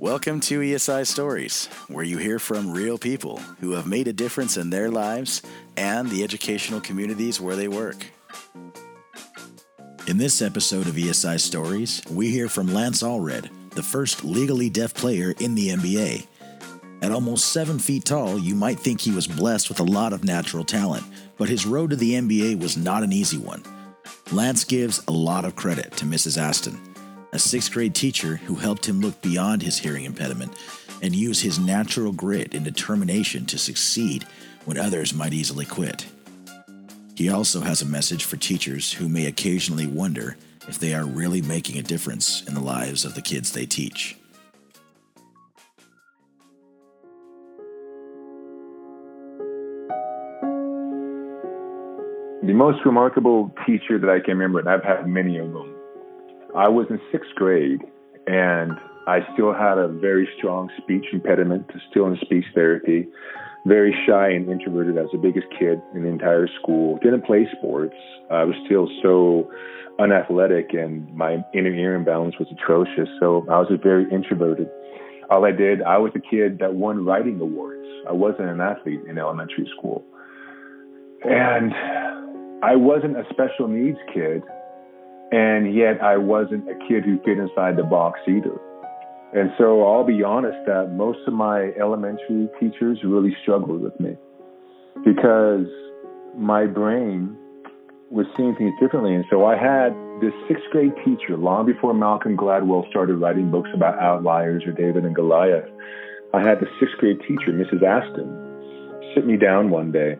Welcome to ESI Stories, where you hear from real people who have made a difference in their lives and the educational communities where they work. In this episode of ESI Stories, we hear from Lance Allred, the first legally deaf player in the NBA. At almost seven feet tall, you might think he was blessed with a lot of natural talent, but his road to the NBA was not an easy one. Lance gives a lot of credit to Mrs. Aston, a sixth grade teacher who helped him look beyond his hearing impediment and use his natural grit and determination to succeed when others might easily quit. He also has a message for teachers who may occasionally wonder if they are really making a difference in the lives of the kids they teach. The most remarkable teacher that I can remember, and I've had many of them, I was in sixth grade and I still had a very strong speech impediment, still in speech therapy, very shy and introverted. I was the biggest kid in the entire school. Didn't play sports. I was still so unathletic and my inner ear imbalance was atrocious. So I was very introverted. All I did, I was a kid that won writing awards. I wasn't an athlete in elementary school. And I wasn't a special needs kid, and yet I wasn't a kid who fit inside the box either. And so I'll be honest that most of my elementary teachers really struggled with me because my brain was seeing things differently. And so I had this sixth grade teacher long before Malcolm Gladwell started writing books about outliers or David and Goliath. I had the sixth grade teacher, Mrs. Aston, sit me down one day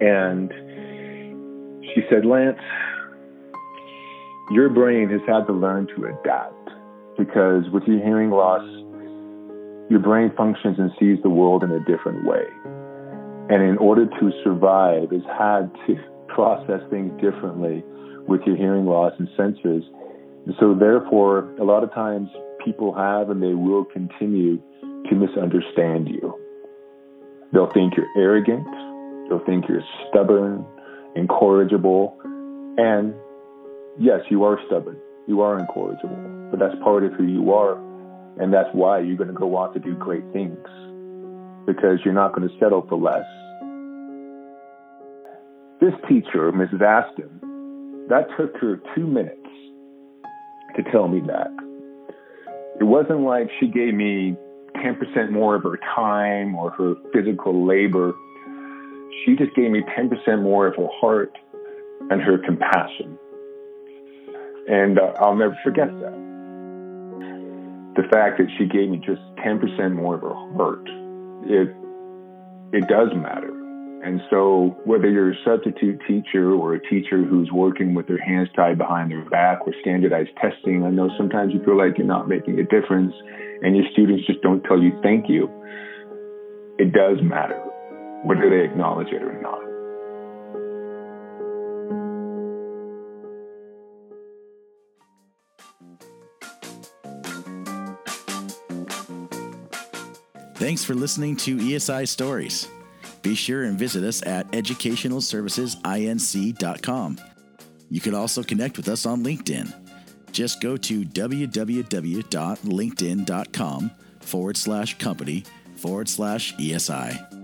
and she said, Lance, your brain has had to learn to adapt because with your hearing loss, your brain functions and sees the world in a different way. And in order to survive, it's had to process things differently with your hearing loss and senses. And so, therefore, a lot of times people have and they will continue to misunderstand you. They'll think you're arrogant, they'll think you're stubborn, incorrigible, and yes, you are stubborn. You are incorrigible, but that's part of who you are. And that's why you're going to go on to do great things because you're not going to settle for less. This teacher, Mrs. Aston, that took her two minutes to tell me that. It wasn't like she gave me 10% more of her time or her physical labor. She just gave me 10% more of her heart and her compassion. And uh, I'll never forget that. The fact that she gave me just 10% more of her heart, it, it does matter. And so, whether you're a substitute teacher or a teacher who's working with their hands tied behind their back or standardized testing, I know sometimes you feel like you're not making a difference and your students just don't tell you thank you. It does matter, whether they acknowledge it or not. Thanks for listening to ESI Stories. Be sure and visit us at educationalservicesinc.com. You can also connect with us on LinkedIn. Just go to www.linkedin.com forward slash company forward slash ESI.